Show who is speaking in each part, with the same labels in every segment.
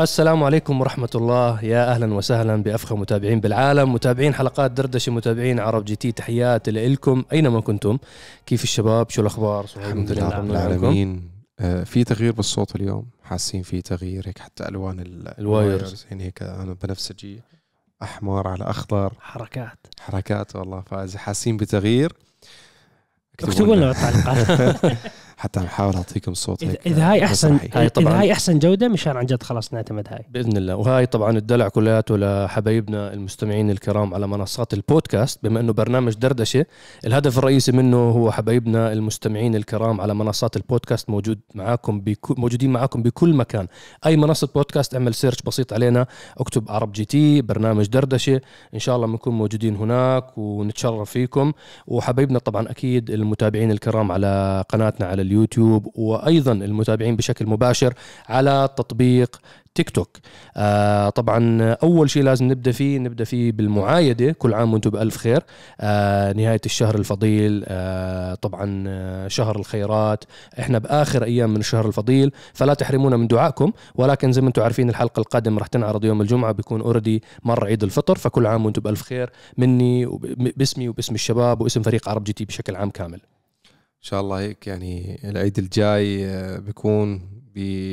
Speaker 1: السلام عليكم ورحمة الله. يا أهلا وسهلا بأفخم متابعين بالعالم. متابعين حلقات دردشة متابعين عرب GT تحياتي لكم أينما كنتم. كيف الشباب؟ شو الأخبار؟
Speaker 2: الحمد لله رب العالمين. آه في تغيير بالصوت اليوم. حاسين في تغيير هيك حتى ألوان
Speaker 1: ال wires.
Speaker 2: يعني هيك أنا بنفسجي أحمر على أخضر.
Speaker 3: حركات.
Speaker 2: حركات والله فإذا حاسين بتغيير؟
Speaker 3: اكتبوا لنا بالتعليقات
Speaker 2: حتى نحاول أعطيكم صوت
Speaker 3: اذا, إذا هاي احسن هاي طبعا. اذا هاي أحسن جودة مشان عن جد خلاص نعتمد هاي.
Speaker 1: بإذن الله. وهاي طبعا الدلع كلياته لحبايبنا المستمعين الكرام على منصات البودكاست. بما إنه برنامج دردشة الهدف الرئيسي منه هو حبايبنا المستمعين الكرام على منصات البودكاست موجود معاكم بكو موجودين معاكم بكل مكان. أي منصة بودكاست اعمل search بسيط علينا. اكتب عرب GT برنامج دردشة. إن شاء الله بنكون موجودين هناك ونتشرف فيكم. وحبايبنا طبعا أكيد المتابعين الكرام على قناتنا على اليوتيوب وأيضا المتابعين بشكل مباشر على تطبيق تيك توك. آه طبعا أول شيء لازم نبدأ فيه نبدأ فيه بالمعايدة. كل عام وأنتم بألف خير. آه نهاية الشهر الفضيل. آه طبعا شهر الخيرات. إحنا بآخر أيام من الشهر الفضيل فلا تحرمونا من دعائكم. ولكن زي ما أنتم عارفين الحلقة القادمة رح تنعرض يوم الجمعة بيكون اوريدي مر عيد الفطر. فكل عام وأنتم بألف خير مني باسمي وباسم الشباب واسم فريق عرب GT بشكل عام كامل.
Speaker 2: ان شاء الله هيك يعني العيد الجاي آه، بيكون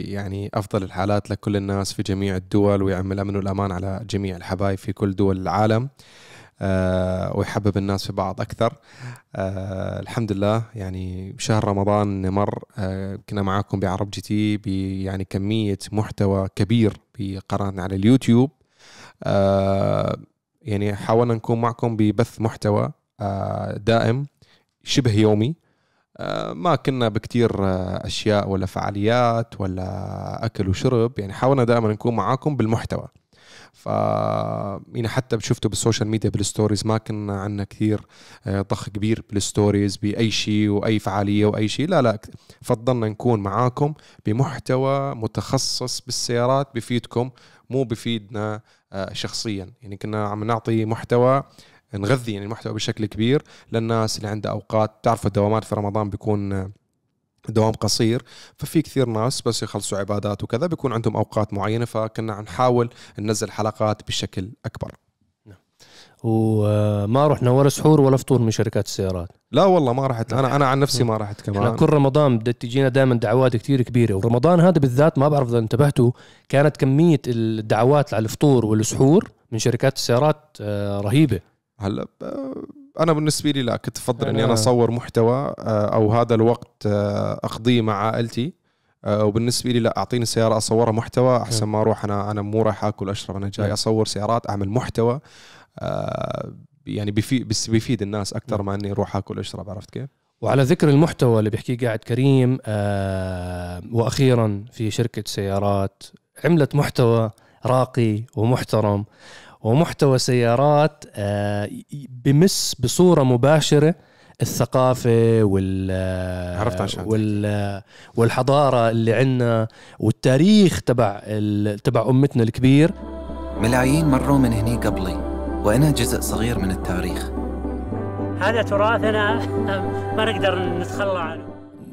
Speaker 2: يعني أفضل الحالات لكل الناس في جميع الدول ويعم الأمن والأمان على جميع الحبايب في كل دول العالم أه ويحبب الناس في بعض أكثر. أه الحمد لله يعني شهر رمضان مر كنا معاكم بعرب GT يعني كمية محتوى كبير بقناتنا على اليوتيوب. يعني حاولنا نكون معكم ببث محتوى دائم شبه يومي. آه، ما كنا بكتير آه، أشياء ولا فعاليات ولا أكل وشرب يعني حاولنا دائما نكون معاكم بالمحتوى. ف يعني حتى شفتوا بال social media بال stories ما كنا عندنا كثير آه، ضخ كبير بال stories بأي شيء وأي فعالية وأي شيء لا لا فضلنا نكون معاكم بمحتوى متخصص بالسيارات بفيدكم مو بفيدنا شخصيا. يعني كنا عم نعطي محتوى نغذي يعني المحتوى بشكل كبير للناس اللي عندها أوقات تعرفوا الدوامات في رمضان بيكون دوام قصير. ففي كثير ناس بس يخلصوا عبادات وكذا بيكون عندهم أوقات معينة فكنا نحاول ننزل حلقات بشكل أكبر.
Speaker 1: نعم. وما رحنا ولا سحور ولا فطور من شركات السيارات.
Speaker 2: لا والله ما رحت. أنا أنا عن نفسي ما رحت كمان.
Speaker 1: إحنا كل رمضان بدات تجينا دائما دعوات كثير كبيرة. ورمضان هذا بالذات ما بعرف إذا انتبهتوا كانت كمية الدعوات على الفطور والسحور من شركات السيارات آه، رهيبة.
Speaker 2: هلا أنا بالنسبة لي لا كنت أفضل إني أنا أصور محتوى آه، أو هذا الوقت آه، أقضيه مع عائلتي. آه، وبالنسبة لي لا أعطيني سيارة أصورها محتوى أحسن ما أروح أنا أنا مو رايح آكل اشرب أنا جاي أصور سيارات أعمل محتوى. يعني بيفيد بس بيفيد الناس أكثر ما إني أروح آكل اشرب عرفت كيف؟
Speaker 1: وعلى ذكر المحتوى اللي بيحكيه قاعد كريم آه وأخيرا في شركة سيارات عملت محتوى راقي ومحترم. ومحتوى سيارات آه، بمس بصورة مباشرة الثقافة وال عرفت عشان وال والحضارة اللي عندنا والتاريخ تبع تبع أمتنا الكبير.
Speaker 4: ملايين مروا من هني قبلي وأنا جزء صغير من التاريخ.
Speaker 3: هذا تراثنا ما نقدر نتخلى عنه.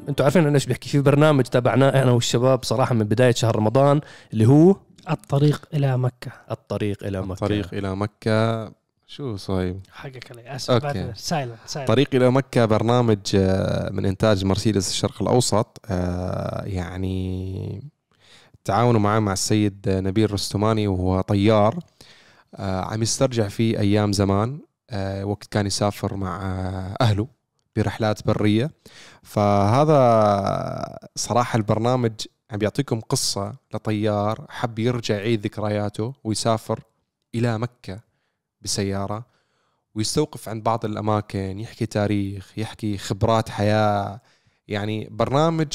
Speaker 1: أنتم عارفين أنا إيش بحكي في برنامج تابعناه أنا والشباب صراحة من بداية شهر رمضان اللي هو
Speaker 3: الطريق إلى مكة.
Speaker 1: الطريق إلى مكة.
Speaker 2: الطريق إلى مكة. شو صايب
Speaker 3: حقك علي أسف سايلنت
Speaker 2: طريق إلى مكة برنامج آه، من إنتاج مرسيدس الشرق الأوسط. آه، يعني تعاونوا معه مع السيد نبيل رستماني وهو طيار. آه، عم يسترجع في أيام زمان. وقت كان يسافر مع أهله برحلات برية. فهذا صراحة البرنامج عم بيعطيكم قصة لطيار حب يرجع يعيد ذكرياته ويسافر إلى مكة بسيارة ويستوقف عند بعض الأماكن يحكي تاريخ يحكي خبرات حياة. يعني برنامج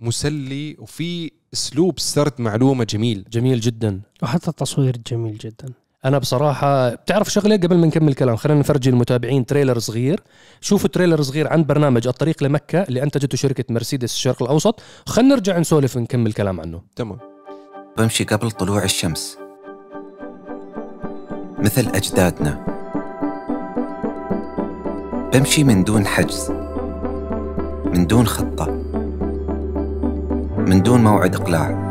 Speaker 2: مسلي وفي أسلوب سرد معلومة جميل.
Speaker 1: جميل جدا.
Speaker 3: وحتى التصوير جميل جدا.
Speaker 1: أنا بصراحة بتعرف شغلة؟ قبل ما نكمل كلام خلينا نفرجي المتابعين تريلر صغير. شوفوا تريلر صغير عن برنامج الطريق لمكة اللي أنتجته شركة مرسيدس الشرق الأوسط. خلينا نرجع نسولف ونكمل كلام عنه.
Speaker 2: تمام.
Speaker 4: بمشي قبل طلوع الشمس. مثل أجدادنا. بمشي من دون حجز. من دون خطة. من دون موعد إقلاع.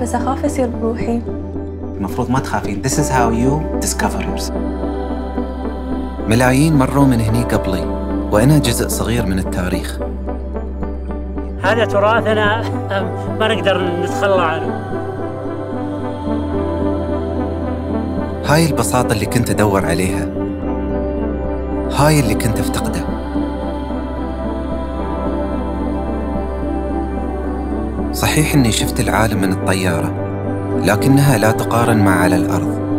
Speaker 5: بس أخاف أصير بروحي
Speaker 4: المفروض ما تخافين. This is how you discover yourself. ملايين مروا من هني قبلي وأنا جزء صغير من التاريخ.
Speaker 3: هذا تراثنا ما نقدر نتخلى عنه.
Speaker 4: هاي البساطة اللي كنت أدور عليها. هاي اللي كنت أفتقده. صحيح إني شفت العالم من الطيارة لكنها لا تقارن مع على الأرض.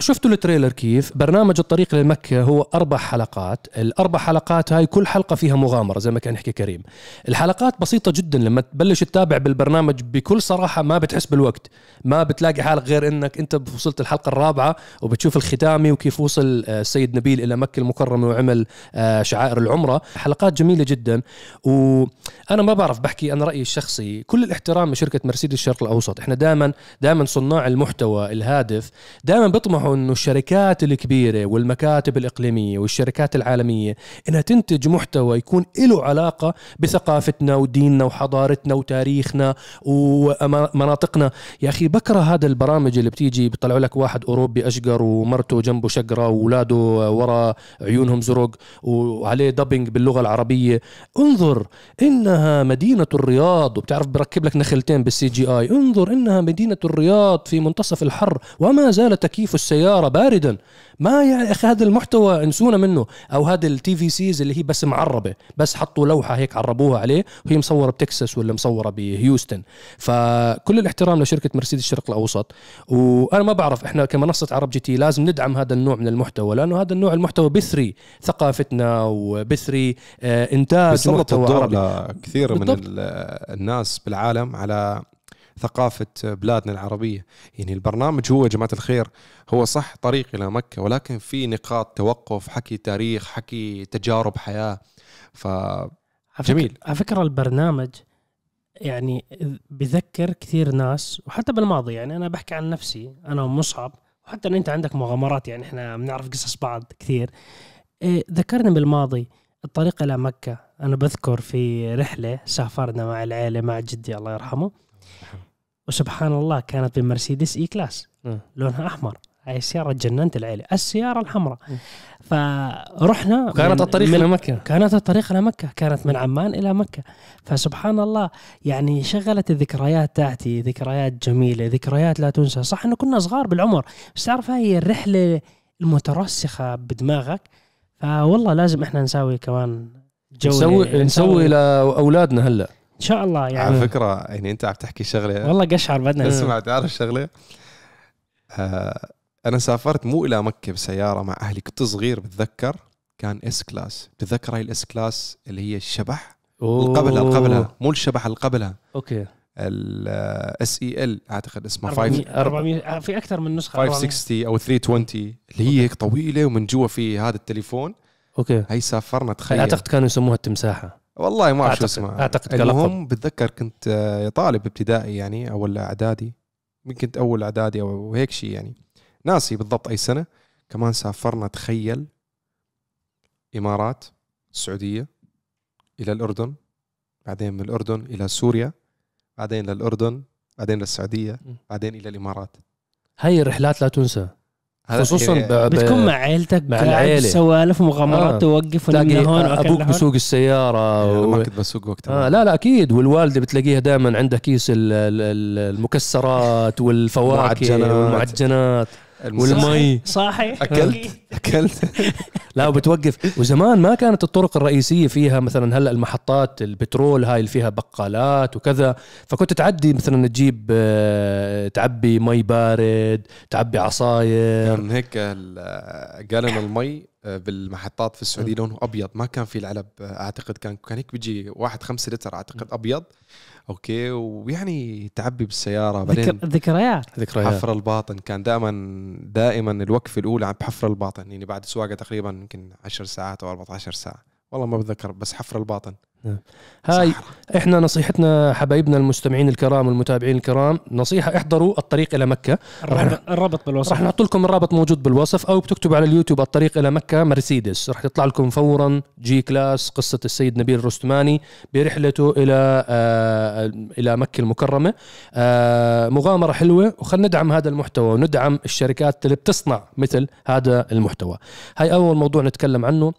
Speaker 1: شفتوا التريلر كيف؟ برنامج الطريق لمكة هو أربع حلقات. الأربع حلقات هاي كل حلقة فيها مغامرة زي ما كان يحكي كريم. الحلقات بسيطة جدا. لما تبلش تتابع بالبرنامج بكل صراحة ما بتحس بالوقت. ما بتلاقي حالك غير أنك أنت وصلت الحلقة الرابعة وبتشوف الختامي وكيف وصل آه، السيد نبيل إلى مكة المكرمة وعمل آه، شعائر العمرة. حلقات جميلة جدا. وأنا ما بعرف بحكي أنا رأيي الشخصي كل الاحترام لشركة مرسيدس الشرق الأوسط. إحنا دائما دائما صناع المحتوى الهادف. دائما بيطمحوا إنه الشركات الكبيرة والمكاتب الإقليمية والشركات العالمية إنها تنتج محتوى يكون له علاقة بثقافتنا وديننا وحضارتنا وتاريخنا ومناطقنا. يا أخي بكره هذا البرامج اللي بتيجي بيطلعوا لك واحد أوروبي أشقر ومرته جنبه شقرة وأولاده ورا عيونهم زرق وعليه dubbing باللغة العربية. انظر إنها مدينة الرياض. وبتعرف بركب لك نخلتين بال CGI انظر إنها مدينة الرياض في منتصف الحر وما زال تكييف تكييف السيارة باردا. ما يعني أخي هذا المحتوى انسونا منه. أو هذا ال TVCs اللي هي بس معربة بس حطوا لوحة هيك عربوها عليه وهي مصورة بتكساس ولا مصورة بهيوستن. فكل الاحترام لشركة مرسيدس الشرق الأوسط. وأنا ما بعرف إحنا كمنصة عرب جي تي لازم ندعم هذا النوع من المحتوى لأنه هذا النوع المحتوى بثري. ثقافتنا وبثري آه، إنتاج محتوى عربي.
Speaker 2: كثير. من الناس بالعالم على ثقافة بلادنا العربية. يعني البرنامج هو يا جماعة الخير هو صح طريق إلى مكة ولكن في نقاط توقف حكي تاريخ حكي تجارب حياة. ف جميل.
Speaker 3: على فكرة البرنامج يعني بذكر كثير ناس وحتى بالماضي يعني أنا بحكي عن نفسي أنا ومصعب وحتى أنت عندك مغامرات يعني إحنا بنعرف قصص بعض كثير. إيه، ذكرني بالماضي الطريق إلى مكة. أنا بذكر في رحلة سافرنا مع العيلة مع جدي الله يرحمه. وسبحان الله كانت بمرسيدس اي كلاس لونها أحمر. هاي السيارة جننت العيلة. السيارة الحمراء. فرحنا
Speaker 1: كانت الطريق إلى مكة.
Speaker 3: كانت الطريق إلى مكة. كانت من عمان إلى مكة. فسبحان الله يعني شغلت الذكريات تاعتي. ذكريات جميلة. ذكريات لا تنسى. صح إنه كنا صغار بالعمر. بس تعرف هاي الرحلة المترسخة بدماغك؟ فوالله لازم إحنا نسوي كمان
Speaker 1: جولة نسوي نسوي لأولادنا هلأ.
Speaker 3: ان شاء الله يعني.
Speaker 2: على فكرة يعني أنت عم تحكي شغلة.
Speaker 3: والله قشعر بدنا.
Speaker 2: اسمع تعرف شغله آه أنا سافرت مو إلى مكة بسيارة مع أهلي كنت صغير بتذكر كان S-Class. بتذكر هاي ال S-Class اللي هي الشبح؟ القبلها القبلها مو الشبح القبلها أوكي. ال SEL أعتقد اسمها
Speaker 3: 500 400 في أكثر من نسخة
Speaker 2: 560 أو 320 اللي هي هيك طويلة ومن جوا في هذا التليفون.
Speaker 1: أوكي.
Speaker 2: هي سافرنا تخيل.
Speaker 1: أعتقد كانوا يسموها التمساحة.
Speaker 2: والله ما أعرف شو اسمها
Speaker 1: أعتقد
Speaker 2: المهم بتذكر كنت آه، طالب ابتدائي يعني أو إعدادي. يمكن أول إعدادي أو هيك شيء يعني. ناسي بالضبط أي سنة. كمان سافرنا تخيل إمارات السعودية إلى الأردن بعدين من الأردن إلى سوريا بعدين للأردن بعدين للسعودية بعدين إلى الإمارات.
Speaker 1: هاي الرحلات لا تنسى. خصوصا ب...
Speaker 3: بتكون مع عيلتك مع العيلة. سوالف ومغامرات آه. توقف
Speaker 1: تلاقي هون أبوك بسوق السيارة
Speaker 2: و... ما كنت بسوق وقتها.
Speaker 1: آه لا لا أكيد. والوالدة بتلاقيها دائما عندها كيس المكسرات والفواكه والمعجنات والمي.
Speaker 3: صاحي
Speaker 2: أكلت؟ اكلت
Speaker 1: لا وبتوقف. وزمان ما كانت الطرق الرئيسية فيها مثلا هلأ المحطات البترول هاي اللي فيها بقالات وكذا. فكنت تعدي مثلا تجيب آه، تعبي مي بارد تعبي عصاير.
Speaker 2: كان هيك قالن المي آه، بالمحطات في السعودية لونه أبيض. ما كان في العلب آه، أعتقد كان كان هيك بيجي واحد خمسة لتر أعتقد أبيض. أوكي. ويعني تعبي بالسيارة
Speaker 3: بعدين ذكريات.
Speaker 1: ذكريات.
Speaker 2: حفر الباطن. كان دائما دائما الوقفة الأولى عم بحفر الباطن. يعني بعد سواقة تقريبا يمكن 10 ساعات أو 14 ساعة. والله ما بتذكر بس حفر الباطن.
Speaker 1: هاي إحنا نصيحتنا حبايبنا المستمعين الكرام والمتابعين الكرام نصيحة احضروا الطريق إلى مكة.
Speaker 3: الرابط, الرابط بالوصف.
Speaker 1: راح نحط لكم الرابط موجود بالوصف أو بتكتبوا على اليوتيوب الطريق إلى مكة مرسيدس. راح يطلع لكم فورا G-Class قصة السيد نبيل الرستماني برحلته إلى آه إلى مكة المكرمة. آه مغامرة حلوة وخلينا ندعم هذا المحتوى وندعم الشركات اللي بتصنع مثل هذا المحتوى. هاي أول موضوع نتكلم عنه.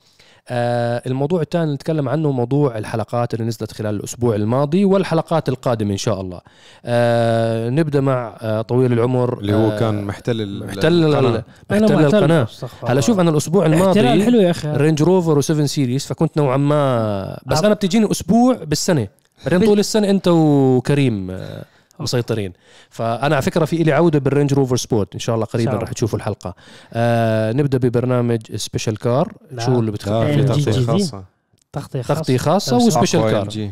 Speaker 1: الموضوع الثاني اللي نتكلم عنه موضوع الحلقات اللي نزلت خلال الأسبوع الماضي والحلقات القادمة إن شاء الله. آه نبدأ مع آه طويل العمر
Speaker 2: اللي هو
Speaker 1: آه
Speaker 2: كان محتل ال-
Speaker 1: محتل
Speaker 2: القناة.
Speaker 1: ال- محتل القناة. هلا شوف أنا الأسبوع
Speaker 3: احتلال
Speaker 1: الماضي
Speaker 3: حلو يا أخي.
Speaker 1: Range Rover و 7 Series فكنت نوعا ما بس أنا بتجيني أسبوع بالسنة. بعدين طول السنة أنت وكريم. آه، مسيطرين. فأنا على فكرة في لي عودة بال Range Rover Sport
Speaker 3: إن شاء الله قريبا.
Speaker 1: رح تشوفوا الحلقة. آه نبدأ ببرنامج special car
Speaker 3: لا.
Speaker 1: شو اللي
Speaker 3: إيه،
Speaker 2: في
Speaker 3: جي جي دي.
Speaker 2: خاصة.
Speaker 3: تغطية خاصة. تغطية
Speaker 1: خاصة.
Speaker 2: و
Speaker 1: special
Speaker 2: car.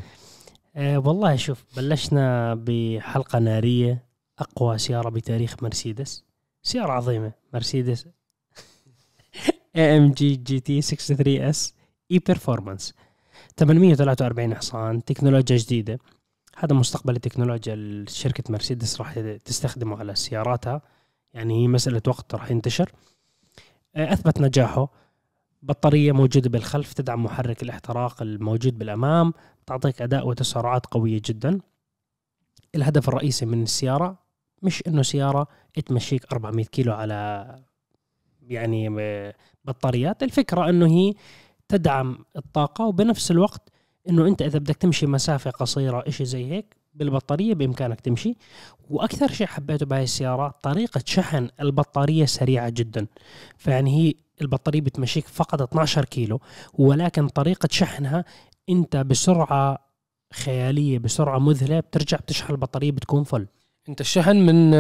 Speaker 3: آه والله شوف بلشنا بحلقة نارية أقوى سيارة بتاريخ مرسيدس. سيارة عظيمة. مرسيدس AMG GT 63S اي بيرفورمانس 843 حصان. تكنولوجيا جديدة. هذا مستقبل التكنولوجيا شركة مرسيدس راح تستخدمه على سياراتها. يعني هي مسألة وقت راح ينتشر. آه، أثبت نجاحه. بطارية موجودة بالخلف تدعم محرك الاحتراق الموجود بالأمام تعطيك أداء وتسارعات قوية جدا. الهدف الرئيسي من السيارة مش إنه سيارة تمشيك 400 كيلو على يعني ب- بطاريات. الفكرة إنه هي تدعم الطاقة وبنفس الوقت إنه أنت إذا بدك تمشي مسافة قصيرة إشي زي هيك بالبطارية بإمكانك تمشي. وأكثر شيء حبيته بهاي السيارة طريقة شحن البطارية سريعة جدا. فيعني هي البطارية بتمشيك فقط 12 كيلو ولكن طريقة شحنها أنت بسرعة خيالية بسرعة مذهلة بترجع بتشحن البطارية بتكون فل.
Speaker 1: أنت الشحن من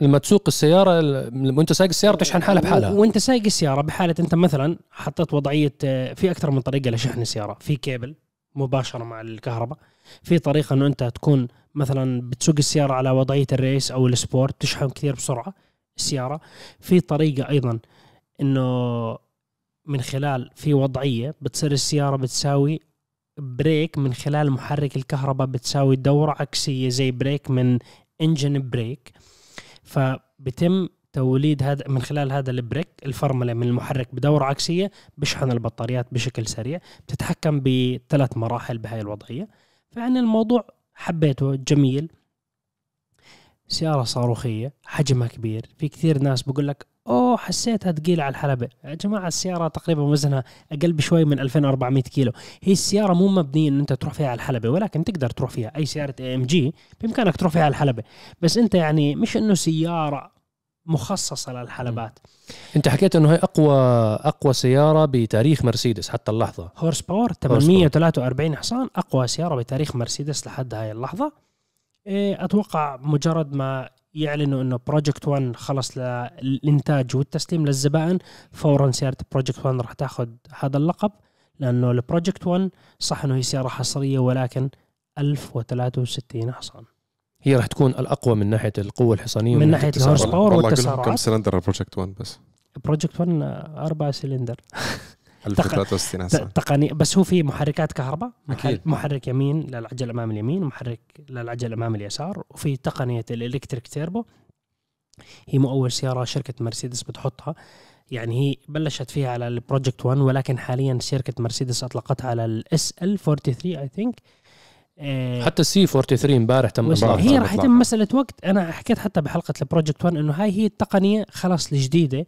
Speaker 1: لما تسوق السيارة ال- وأنت سايق السيارة بتشحن حالها بحالها.
Speaker 3: وأنت سايق السيارة بحالة أنت مثلا حطيت وضعية آه، في أكثر من طريقة لشحن السيارة. في كيبل مباشرة مع الكهرباء. في طريقة إنه أنت تكون مثلا بتسوق السيارة على وضعية ال race أو ال sport تشحن كثير بسرعة السيارة. في طريقة أيضا إنه من خلال في وضعية بتصير السيارة بتساوي brake من خلال محرك الكهرباء بتساوي دورة عكسية زي brake من engine brake. فبتم توليد هذا من خلال هذا ال brake الفرملة من المحرك بدورة عكسية بشحن البطاريات بشكل سريع بتتحكم بثلاث مراحل بهاي الوضعية. فيعني الموضوع حبيته جميل. سيارة صاروخية حجمها كبير. في كثير ناس بقول لك أوه حسيتها ثقيلة على الحلبة. يا جماعة السيارة تقريبا وزنها أقل بشوي من 2400 كيلو. هي السيارة مو مبنية إن أنت تروح فيها على الحلبة ولكن تقدر تروح فيها. أي سيارة AMG بإمكانك تروح فيها على الحلبة. بس أنت يعني مش إنه سيارة مخصصة للحلبات.
Speaker 1: انت حكيت انه هي اقوى اقوى سيارة بتاريخ مرسيدس حتى
Speaker 3: اللحظة. horsepower 843 حصان اقوى سيارة بتاريخ مرسيدس لحد هاي اللحظة. إيه، أتوقع مجرد ما يعلنوا انه Project 1 خلص للإنتاج والتسليم للزبائن فورا سيارة Project 1 راح تاخذ هذا اللقب لأنه ال Project 1 صح إنه هي سيارة حصرية ولكن 1063 حصان.
Speaker 1: هي راح تكون الأقوى من ناحية القوة الحصانية
Speaker 3: من
Speaker 1: التسارع.
Speaker 2: ال horsepower
Speaker 3: والتسارعات.
Speaker 2: كم cylinder ال Project 1 بس
Speaker 3: Project 1 أربعة سلندر
Speaker 2: 1063 حصان
Speaker 3: تقني بس هو في محركات كهرباء
Speaker 2: أكيد.
Speaker 3: محرك يمين للعجل الامام اليمين ومحرك للعجل الامام اليسار وفي تقنية ال electric turbo هي مو أول سيارة شركة مرسيدس بتحطها يعني هي بلشت فيها على ال Project 1 ولكن حاليا شركة مرسيدس أطلقتها على ال SL 43 I think
Speaker 1: حتى ال C 43 امبارح تم
Speaker 2: امبارح
Speaker 3: هي راح. يتم مسألة وقت. أنا حكيت حتى بحلقة ال Project 1 إنه هاي هي التقنية خلاص الجديدة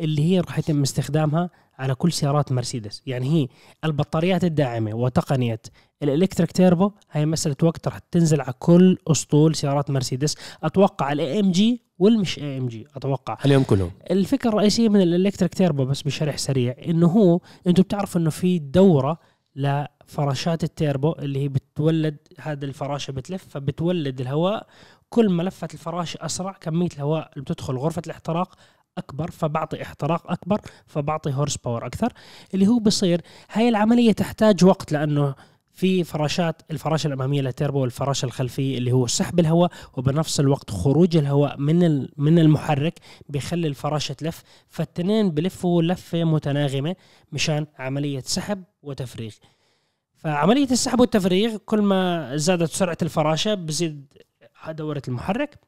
Speaker 3: اللي هي راح يتم استخدامها على كل سيارات مرسيدس. يعني هي البطاريات الداعمة وتقنية ال electric turbo هاي مسألة وقت راح تنزل على كل أسطول سيارات مرسيدس. أتوقع ال AMG والمش AMG أتوقع.
Speaker 1: اليوم كلهم.
Speaker 3: الفكرة الرئيسية من ال electric turbo بس بشرح سريع إنه هو أنتم بتعرفوا إنه في دورة لفراشات التيربو اللي هي بتولد هذا الفراشة بتلف فبتولد الهواء. كل ما لفت الفراشه أسرع كمية الهواء اللي بتدخل غرفة الاحتراق أكبر فبعطي احتراق أكبر فبعطي horse power أكثر. اللي هو بصير هاي العملية تحتاج وقت لأنه في فراشات الفراشه الأمامية للتيربو والفراشه الخلفيه اللي هو سحب الهواء وبنفس الوقت خروج الهواء من من المحرك بيخلي الفراشه تلف فالتنين بلفوا لفة متناغمة مشان عملية سحب وتفريغ. فعملية السحب والتفريغ كل ما زادت سرعة الفراشة بزيد دورة المحرك.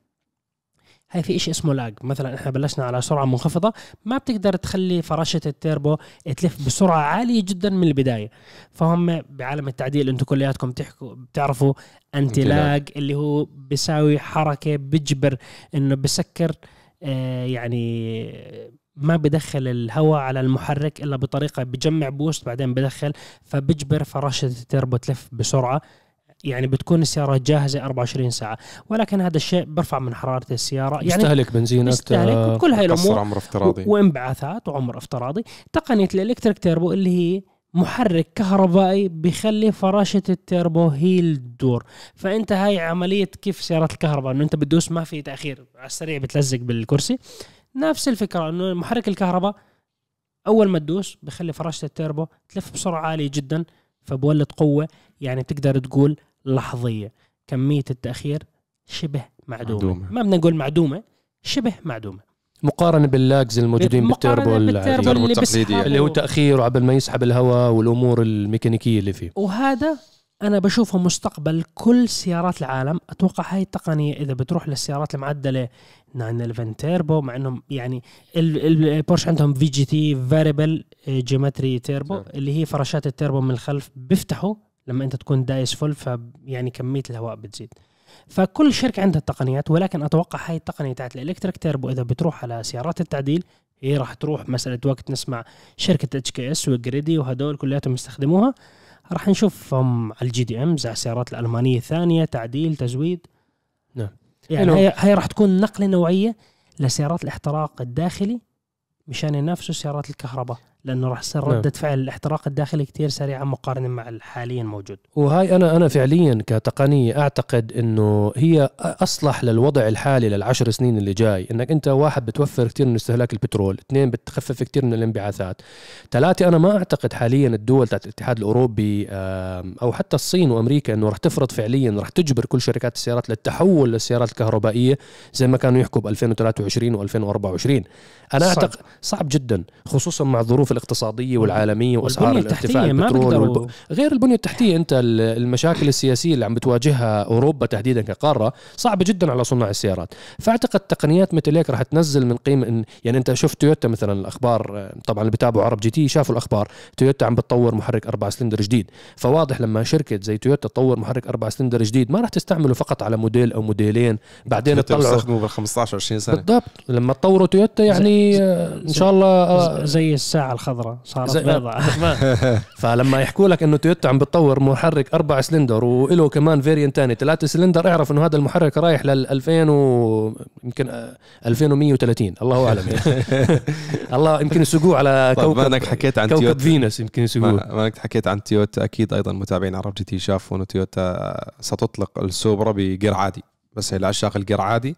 Speaker 3: هاي في شيء اسمه lag. مثلا إحنا بلشنا على سرعة منخفضة ما بتقدر تخلي فراشة التيربو تلف بسرعة عالية جدا من البداية. فهم بعالم التعديل أنتم كلياتكم بتحكوا بتعرفوا anti-lag اللي هو بيساوي حركة بيجبر إنه بسكر آه يعني ما بدخل الهواء على المحرك إلا بطريقة بجمع boost بعدين بدخل فبجبر فراشة التيربو تلف بسرعة. يعني بتكون السيارة جاهزة 24 ساعة ولكن هذا الشيء برفع من حرارة السيارة. يعني
Speaker 1: يستهلك بنزين
Speaker 3: بيستهلك
Speaker 1: أكثر
Speaker 3: وكل هاي الأمور
Speaker 2: عمر افتراضي.
Speaker 3: وانبعاثات وعمر افتراضي. تقنية ال electric turbo اللي هي محرك كهربائي بيخلي فراشة التيربو هي اللي تدور. فأنت هاي عملية كيف سيارات الكهرباء إنه أنت بتدوس ما في تأخير على السريع بتلزق بالكرسي. نفس الفكرة إنه محرك الكهرباء أول ما تدوس بخلي فراشة التيربو تلف بسرعة عالية جدا فبولد قوة يعني بتقدر تقول لحظية كمية التأخير شبه معدومة,
Speaker 2: معدومة.
Speaker 3: ما بدنا نقول معدومة شبه معدومة
Speaker 1: مقارنة بال lags الموجودين
Speaker 3: مقارنة
Speaker 1: بال
Speaker 3: turbo بال turbo
Speaker 1: العادي.
Speaker 2: التيربو
Speaker 3: اللي
Speaker 2: التقليدي
Speaker 3: بيسحب
Speaker 1: اللي هو تأخير وعبل ما يسحب الهواء والأمور الميكانيكية اللي فيه
Speaker 3: وهذا أنا بشوفه مستقبل كل سيارات العالم أتوقع هاي التقنية إذا بتروح للسيارات المعدلة 911 تيربو مع إنهم يعني ال- ال- البورش عندهم في GT variable geometry
Speaker 2: turbo.
Speaker 3: اللي هي فراشات التيربو من الخلف بيفتحوا لما انت تكون دايس full فيعني كمية الهواء بتزيد فكل شركة عندها التقنيات ولكن أتوقع هاي التقنية تاعت ال electric turbo إذا بتروح على سيارات التعديل هي راح تروح مسألة وقت نسمع شركة HKS و GReddy وهدول كلياتهم يستخدموها راح نشوفهم على ال JDMs على السيارات الألمانية الثانية تعديل تزويد
Speaker 1: نعم.
Speaker 3: يعني. هي, هي راح تكون نقلة نوعية لسيارات الاحتراق الداخلي مشان ينافسوا سيارات الكهرباء لأنه راح تصير
Speaker 1: نعم.
Speaker 3: ردة فعل الاحتراق الداخلي كتير سريعة مقارنة مع الحاليا موجود
Speaker 1: وهاي أنا أنا فعليا كتقنية أعتقد إنه هي أصلح للوضع الحالي للعشر سنين اللي جاي إنك أنت واحد بتوفر كثير من استهلاك البترول اثنين بتخفف كثير من الانبعاثات ثلاثة أنا ما أعتقد حاليا الدول تاعت الاتحاد الأوروبي أو حتى الصين وأمريكا إنه رح تفرض فعليا رح تجبر كل شركات السيارات للتحول للسيارات الكهربائية زي ما كانوا يحكوا ب 2023 و2024 أنا
Speaker 3: صعب.
Speaker 1: أعتقد صعب جدا خصوصا مع الظروف الاقتصادية والعالمية
Speaker 3: وأسعار
Speaker 1: الارتفاع البترول والب... غير البنية التحتية أنت ال- المشاكل السياسية اللي عم بتواجهها أوروبا تحديدا كقارة صعبة جدا على صناع السيارات. فأعتقد تقنيات مثل هيك رح تنزل من قيمة إن يعني أنت شفت تويوتا مثلا الأخبار آه، طبعا اللي بتابعوا عرب GT شافوا الأخبار تويوتا عم بتطور محرك أربع سلندر جديد. فواضح لما شركة زي تويوتا تطور محرك أربع سلندر جديد ما رح تستعمله فقط على موديل أو موديلين بعدين تطلعوا
Speaker 2: بال 15 20 سنة.
Speaker 1: بالضبط. لما تطوروا تويوتا يعني آه، إن شاء الله آه،
Speaker 3: ز- زي الساعة الخضراء صارت بيضاء
Speaker 1: فلما يحكوا لك إنه تويوتا عم بتطور محرك أربع سلندر وله كمان variant ثاني ثلاثة سلندر اعرف إنه هذا المحرك رايح لل 2000 و يمكن آه، 2130 الله أعلم. الله يمكن يسوقوه على
Speaker 2: طيب
Speaker 1: كوكب
Speaker 2: ما إنك حكيت عن
Speaker 1: كوكب
Speaker 2: تويوتا.
Speaker 1: فينوس يمكن يسوقوه.
Speaker 2: ما إنك حكيت عن تويوتا. أكيد أيضا متابعين عرب GT شافوا إنه تويوتا ستطلق السوبرا بجير عادي بس هي لعشاق الجير عادي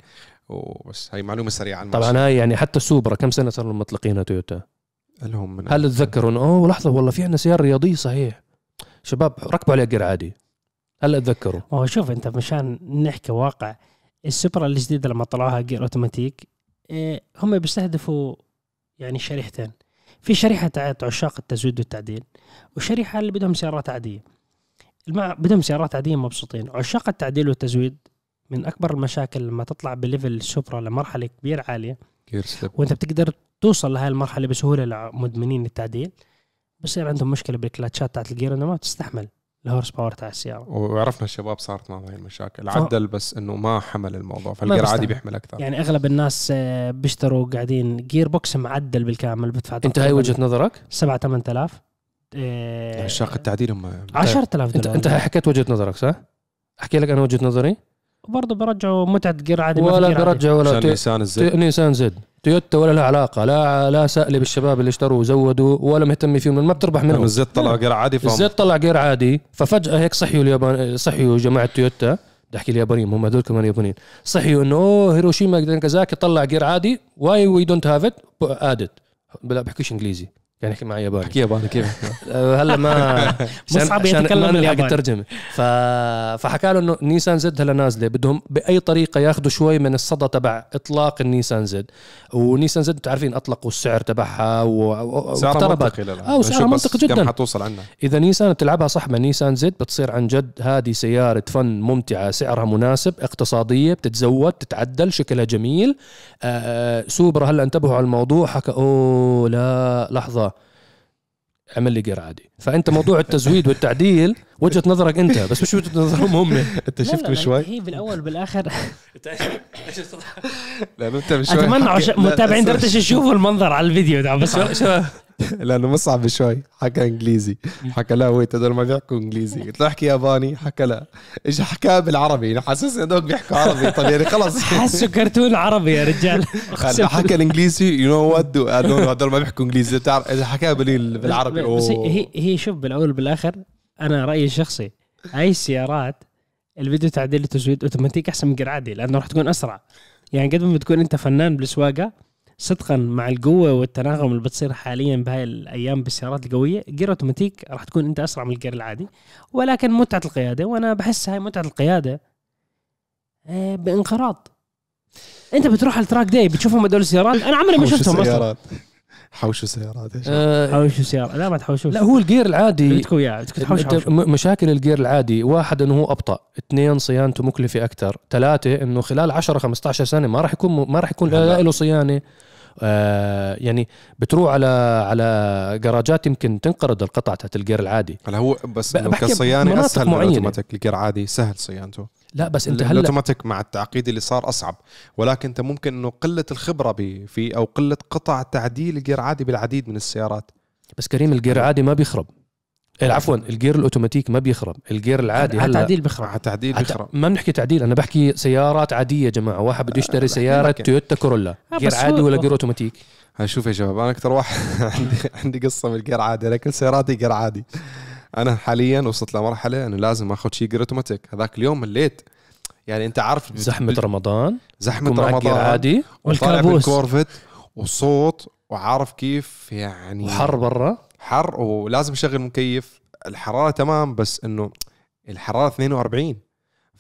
Speaker 2: وبس هي معلومة سريعة عن
Speaker 1: طبعا هاي يعني حتى السوبرا كم سنة صار لهم مطلقينها تويوتا؟
Speaker 2: اللي هم من
Speaker 1: هل تذكروا انه أوه لحظة والله في عندنا سيارة رياضية صحيح. شباب ركبوا عليها جير عادي. هلا تذكروا
Speaker 3: ما هو شوف أنت مشان نحكي واقع السوبرا الجديدة لما طلعوها جير أوتوماتيك إيه، هم بيستهدفوا يعني شريحتين. في شريحة تاعت عشاق التزويد والتعديل وشريحة اللي بدهم سيارات عادية. المع... بدهم سيارات عادية مبسوطين. عشاق التعديل والتزويد من أكبر المشاكل لما تطلع ب level سوبرا لمرحلة كبير
Speaker 2: عالية.
Speaker 3: وأنت بتقدر توصل لهي المرحلة بسهولة لمدمنين التعديل بصير عندهم مشكلة بالكلتشات تاعت الجير إنه ما بتستحمل ال horse power تاع السيارة.
Speaker 2: وعرفنا الشباب صارت معهم هاي المشاكل عدل بس إنه ما حمل الموضوع فالجير عادي. بيحمل أكثر.
Speaker 3: يعني أغلب الناس آه، بيشتروا قاعدين gearbox معدل بالكامل بدفع
Speaker 1: أنت هاي وجهة نظرك؟
Speaker 3: 7 8000
Speaker 2: عشاق التعديل هم
Speaker 3: 10000
Speaker 1: انت
Speaker 3: دولار
Speaker 1: أنت هاي حكيت وجهة نظرك صح؟ أحكي لك أنا وجهة نظري؟
Speaker 3: وبرضه برجعوا متعة جير عادي
Speaker 1: ولا
Speaker 3: جير عادي.
Speaker 1: برجع ولا
Speaker 2: نيسان
Speaker 1: تي- نيسان Z. تويوتا ولا لها علاقة لا لا سألي بالشباب اللي اشتروا وزودوا ولا مهتم فيهم ما بتربح منهم.
Speaker 2: ال Z طلع جير عادي فهم.
Speaker 1: ال Z طلع جير عادي. ففجأة هيك صحيوا اليابان صحيوا جماعة تويوتا. بدي أحكي اليابانيين هم هذول كمان يابانيين صحيوا إنه أوه هيروشيما ناكازاكي طلع جير عادي. Why we don't have it ادت بحكيش إنجليزي. كان يحكي معي ياباني.
Speaker 2: أحكي ياباني كيف؟
Speaker 1: آه، هلا ما
Speaker 3: مصعب يتكلم الياباني.
Speaker 1: الترجمة. ف... فحكى له إنه نيسان Z هلا نازلة بدهم بأي طريقة ياخذوا شوي من الصدى تبع إطلاق النيسان Z. ونيسان Z بتعرفين أطلقوا السعر تبعها و...
Speaker 2: سعرها
Speaker 1: واقتربت.
Speaker 2: منطقي
Speaker 1: وسعرها
Speaker 2: بس
Speaker 1: منطقي جداً.
Speaker 2: كم حتوصل عنا
Speaker 1: إذا نيسان بتلعبها صح مع نيسان Z بتصير عن جد هذه سيارة fun ممتعة سعرها مناسب اقتصادية بتتزود تتعدل شكلها جميل. آه سوبرا هلا انتبهوا على الموضوع حكى أوه لا لحظة. عمل لي جير عادي. فأنت موضوع التزويد والتعديل وجهة نظرك أنت بس مش وجهة نظرهم هم
Speaker 2: أنت شفت من شوي
Speaker 3: هي بالاول بالاخر
Speaker 2: لأنه أنت شوي أتمنى
Speaker 3: عش...
Speaker 2: لا،
Speaker 3: متابعين. دردشه يشوفوا المنظر على الفيديو ده بس
Speaker 2: لأنه مصعب شوي حكى إنجليزي. حكى لا ويت هذول ما بيحكوا إنجليزي. قلت له احكي ياباني. حكى لا. إيش حكاها بالعربي. حاسسني هذول بيحكوا عربي. طب يعني خلص.
Speaker 3: حاسه كرتون عربي يا رجال.
Speaker 2: حكى الإنجليزي. You know what هذول ما بيحكوا إنجليزي. بتعرف إذا حكاها بالعربي.
Speaker 3: بس
Speaker 2: أوه.
Speaker 3: هي هي شوف بالأول بالاخر أنا رأيي الشخصي هاي السيارات الفيديو تعديل التزويد أوتوماتيك أحسن من جير عادي لأنه راح تكون أسرع. يعني قد ما بتكون أنت فنان بالسواقة صدقا مع القوة والتناغم اللي بتصير حاليا بهاي الأيام بالسيارات القوية جير أوتوماتيك راح تكون أنت أسرع من الجير العادي. ولكن متعة القيادة وأنا بحس هاي متعة القيادة آه، بانقراض. أنت بتروح على ال track day بتشوفهم هدول السيارات؟ أنا عمري ما شفتهم
Speaker 2: أصلا. حوشوا سيارات.
Speaker 1: آه
Speaker 3: حوشوا سيارة لا ما تحوشوش
Speaker 1: لا هو الجير العادي
Speaker 3: بدكم اياه
Speaker 1: أنت
Speaker 3: حوشوا.
Speaker 1: م- مشاكل الجير العادي واحد إنه هو أبطأ اثنين صيانته مكلفة أكثر ثلاثة إنه خلال 10 15 سنة ما راح يكون ما راح يكون. لا له صيانة آه يعني بتروح على على جراجات يمكن تنقرض القطع تاعت الجير العادي
Speaker 2: هلا هو بس
Speaker 1: كصيانة
Speaker 2: أسهل من. الاوتوماتيك الجير عادي سهل صيانته
Speaker 1: لا بس أنت هلأ
Speaker 2: الأوتوماتيك مع التعقيد اللي صار أصعب. ولكن أنت ممكن إنه قلة الخبرة بي- في أو قلة قطع تعديل الجير عادي بالعديد من السيارات.
Speaker 1: بس كريم الجير العادي ما بيخرب. إيه، عفوا الجير الأوتوماتيك ما بيخرب. الجير العادي
Speaker 3: على
Speaker 1: هلأ
Speaker 3: تعديل بخرب
Speaker 2: مع تعديل بيخرب.
Speaker 1: ما بنحكي تعديل أنا بحكي سيارات عادية يا جماعة. واحد بده يشتري
Speaker 2: سيارة.
Speaker 1: تويوتا كورولا.
Speaker 3: آه،
Speaker 1: جير عادي ولا جير أوتوماتيك؟
Speaker 2: هاي شوف يا شباب أنا أكثر واحد عندي عندي قصة بالجير عادي أنا كل سياراتي جير عادي. أنا حاليا وصلت لمرحلة إنه لازم آخذ شيء جير اوتوماتيك هذاك اليوم مليت. يعني أنت عارف
Speaker 1: زحمة رمضان؟ زحمة
Speaker 2: رمضان.
Speaker 1: عادي؟
Speaker 2: وطالع
Speaker 3: والكابوس.
Speaker 2: بال Corvette وصوت وعارف كيف يعني
Speaker 1: وحر برا؟
Speaker 2: حر ولازم اشغل مكيف. الحرارة تمام بس إنه الحرارة 42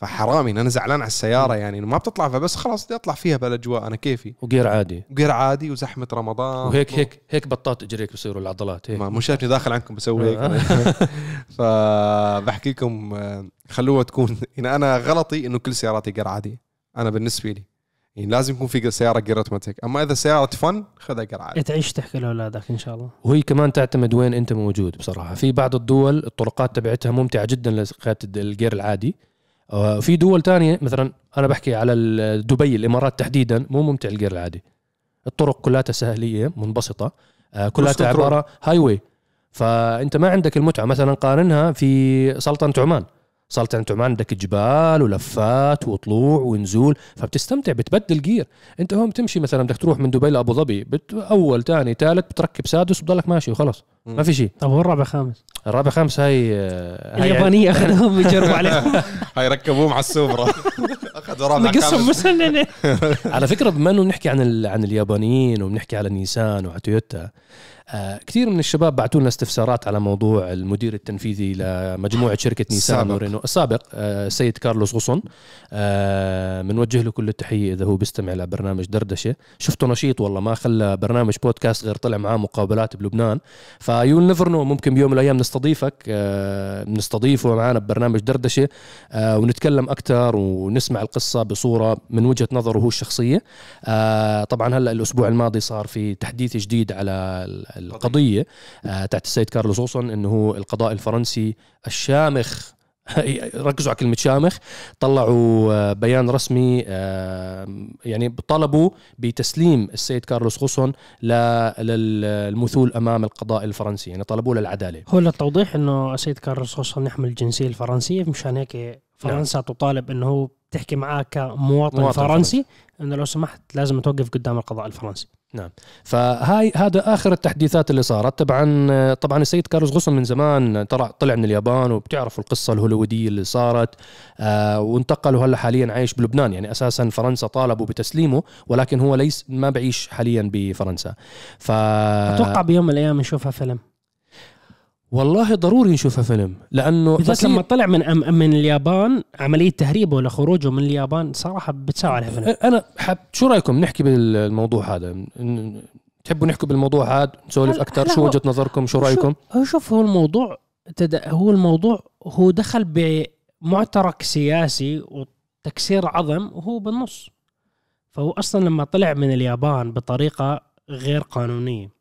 Speaker 2: فحرام أنا زعلان على السيارة يعني إنه ما بتطلع فبس خلاص بدي أطلع فيها بالاجواء أنا كيفي؟
Speaker 1: وجير عادي.
Speaker 2: جير عادي وزحمة رمضان.
Speaker 1: وهيك هيك هيك بطات إجريك بصيروا العضلات هيك.
Speaker 2: ما مو شايفني داخل عنكم بسوي هيك. فبحكي لكم آه، خلوها تكون يعني أنا غلطي إنه كل سياراتي جير عادي. أنا بالنسبة لي يعني لازم يكون في سيارة جير أوتوماتيك. أما إذا سيارة fun خذها جير عادي.
Speaker 3: تعيش تحكي لأولادك إن شاء الله.
Speaker 1: وهي كمان تعتمد وين أنت موجود بصراحة. في بعض الدول الطرقات تبعتها ممتعة جدا لقياده الجير العادي. في دول تانية مثلا أنا بحكي على دبي الإمارات تحديدا مو ممتع الجير العادي. الطرق كلها سهلية منبسطة آه، كلها عبارة highway فأنت ما عندك المتعة مثلا قارنها في سلطنة عمان. سلطنه عمان عندك جبال ولفات وطلوع ونزول فبتستمتع بتبدل جير انت هون بتمشي مثلا بدك تروح من دبي لأبو ظبي بت... أول ثاني ثالث بتركب سادس وبضلك ماشي وخلاص ما في شيء.
Speaker 3: طب والرابع خامس؟
Speaker 1: الرابع خامس هاي هاي
Speaker 3: اليابانية اخذوهم يجربوا عليهم
Speaker 2: هاي ركبوه مع السوبرا. أخذوا رابع
Speaker 3: نقصهم
Speaker 2: خامس.
Speaker 3: مسننة.
Speaker 1: على فكرة بما إنه بنحكي عن ال... عن اليابانيين وبنحكي على نيسان وعلى تويوتا كثير من الشباب بعثوا لنا استفسارات على موضوع المدير التنفيذي لمجموعة شركة نيسان. ورينو السابق آه السيد كارلوس غصن آه بنوجه له كل التحية إذا هو بيستمع لبرنامج دردشة. شفته نشيط والله ما خلى برنامج بودكاست غير طلع معاه مقابلات بلبنان. You'll never know ممكن بيوم من الأيام نستضيفك. آه نستضيفه معنا ببرنامج دردشة. آه ونتكلم أكثر ونسمع القصة بصورة من وجهة نظره هو الشخصية. آه طبعا هلأ الأسبوع الماضي صار في تحديث جديد على القضية. آه تحت السيد كارلوس أوسون إنه هو القضاء الفرنسي الشامخ. ركزوا على كلمة شامخ. طلعوا آه، بيان رسمي آه، يعني طلبوا بتسليم السيد كارلوس غوسون للمثول أمام القضاء الفرنسي. يعني طلبوا للعدالة.
Speaker 3: هو للتوضيح إنه السيد كارلوس غوصن يحمل الجنسيه الفرنسية مشان هيك فرنسا تطالب إنه هو بتحكي معاه كمواطن
Speaker 1: مواطن
Speaker 3: فرنسي. إنه لو سمحت لازم توقف قدام القضاء الفرنسي.
Speaker 1: فهاي هذا آخر التحديثات اللي صارت. طبعا طبعا السيد كارلوس غصن من زمان طلع طلع من اليابان وبتعرفوا القصة الهوليوديه اللي صارت آه وانتقل وهلأ حاليا عايش بلبنان. يعني أساسا فرنسا طالبوا بتسليمه ولكن هو ليس ما بعيش حاليا بفرنسا. ف
Speaker 3: أتوقع بيوم من الأيام نشوفها فيلم.
Speaker 1: والله ضروري نشوفها فيلم لأنه
Speaker 3: بالذات لما طلع من أم- من اليابان عملية تهريبه لخروجه من اليابان صراحة بتساوي عليها فيلم.
Speaker 1: أنا حب شو رأيكم نحكي بالموضوع هذا؟ تحبوا نحكي بالموضوع هذا نسولف
Speaker 3: أكثر
Speaker 1: شو وجهة نظركم؟ شو رأيكم؟
Speaker 3: هو شوف هو الموضوع تد... هو الموضوع هو دخل بمعترك سياسي وتكسير عظم وهو بالنص. فهو أصلا لما طلع من اليابان بطريقة غير قانونية.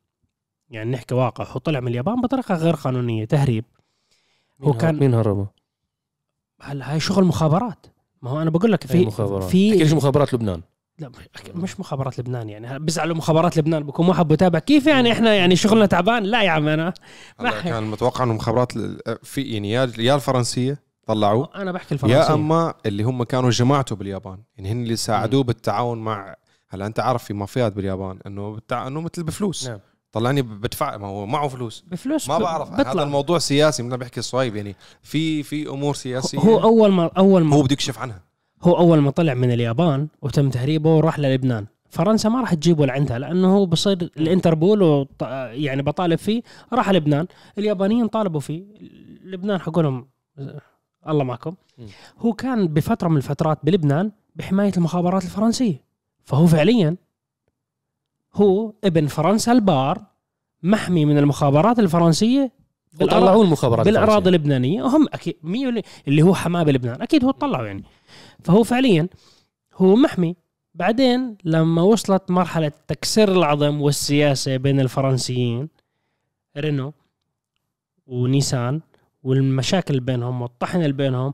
Speaker 3: يعني نحكي واقع هو طلع من اليابان بطريقة غير قانونية تهريب. هو كان-
Speaker 1: مين هربه؟
Speaker 3: هلا هاي شغل مخابرات. ما هو أنا بقول لك
Speaker 1: في
Speaker 3: في
Speaker 1: مخابرات.
Speaker 3: في
Speaker 1: احكي ليش مخابرات لبنان.
Speaker 3: لا مش مخابرات لبنان يعني. بيزعلوا مخابرات لبنان بكون واحد بتابع. كيف يعني إحنا يعني شغلنا تعبان؟ لا يا عم
Speaker 2: أنا.
Speaker 3: ما-
Speaker 2: كان متوقع إنه مخابرات في يعني يا يا الفرنسية طلعوه
Speaker 3: أنا بحكي الفرنسية.
Speaker 2: يا أما اللي هم كانوا جماعته باليابان. يعني هن اللي ساعدوه بالتعاون مع هلا أنت عارف في مافيات باليابان إنه بتاع إنه مثل بفلوس.
Speaker 1: نعم.
Speaker 2: طلعني بدفع ما هو معه فلوس.
Speaker 3: بفلوس
Speaker 2: ما بعرف
Speaker 3: بطلع.
Speaker 2: هذا الموضوع سياسي مثل ما بحكي صهيب يعني في في أمور سياسية
Speaker 3: هو أول ما أول ما
Speaker 2: هو بده يكشف عنها.
Speaker 3: هو أول ما طلع من اليابان وتم تهريبه وراح للبنان. فرنسا ما راح تجيبه لعندها لأنه هو بصير الإنتربول وط... يعني بطالب فيه راح لبنان. اليابانيين طالبوا فيه. لبنان حقوا لهم الله معكم.
Speaker 1: م.
Speaker 3: هو كان بفترة من الفترات بلبنان بحماية المخابرات الفرنسية. فهو فعليا هو ابن فرنسا البار محمي من المخابرات الفرنسية.
Speaker 1: وطلعوا المخابرات بالأراضي.
Speaker 3: اللبنانية. وهم أكيد مية اللي- هو حماة بلبنان. أكيد هو طلعوا يعني. فهو فعليا هو محمي. بعدين لما وصلت مرحلة تكسير العظم والسياسة بين الفرنسيين رينو ونيسان والمشاكل بينهم والطحن اللي بينهم